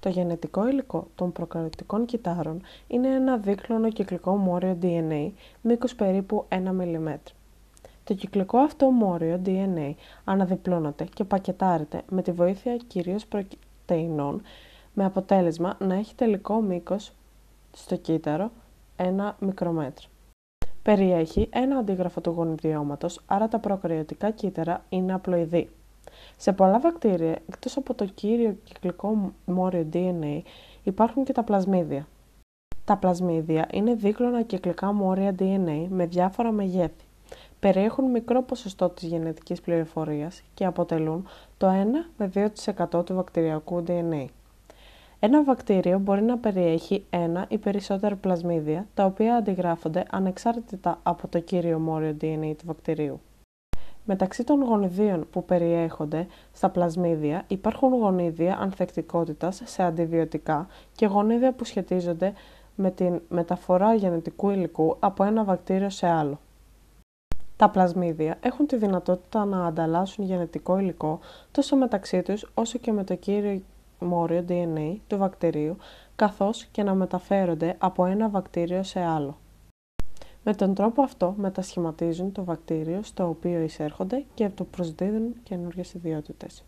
Το γενετικό υλικό των προκαριωτικών κυτάρων είναι ένα δίκλωνο κυκλικό μόριο DNA μήκους περίπου 1 mm. Το κυκλικό αυτό μόριο DNA αναδιπλώνεται και πακετάρεται με τη βοήθεια κυρίως πρωτεϊνών με αποτέλεσμα να έχει τελικό μήκος στο κύτταρο 1 μικρομέτρο. Περιέχει ένα αντίγραφο του γονιδιώματος, άρα τα προκαριωτικά κύτταρα είναι απλοειδή. Σε πολλά βακτήρια, εκτός από το κύριο κυκλικό μόριο DNA, υπάρχουν και τα πλασμίδια. Τα πλασμίδια είναι δίκλωνα κυκλικά μόρια DNA με διάφορα μεγέθη. Περιέχουν μικρό ποσοστό της γενετικής πληροφορίας και αποτελούν το 1 με 2% του βακτηριακού DNA. Ένα βακτήριο μπορεί να περιέχει ένα ή περισσότερα πλασμίδια, τα οποία αντιγράφονται ανεξάρτητα από το κύριο μόριο DNA του βακτηρίου. Μεταξύ των γονιδίων που περιέχονται στα πλασμίδια υπάρχουν γονίδια ανθεκτικότητας σε αντιβιωτικά και γονίδια που σχετίζονται με την μεταφορά γενετικού υλικού από ένα βακτήριο σε άλλο. Τα πλασμίδια έχουν τη δυνατότητα να ανταλλάσσουν γενετικό υλικό τόσο μεταξύ τους όσο και με το κύριο μόριο DNA του βακτηρίου, καθώς και να μεταφέρονται από ένα βακτήριο σε άλλο. Με τον τρόπο αυτό μετασχηματίζουν το βακτήριο στο οποίο εισέρχονται και το προσδίδουν καινούργιες ιδιότητες.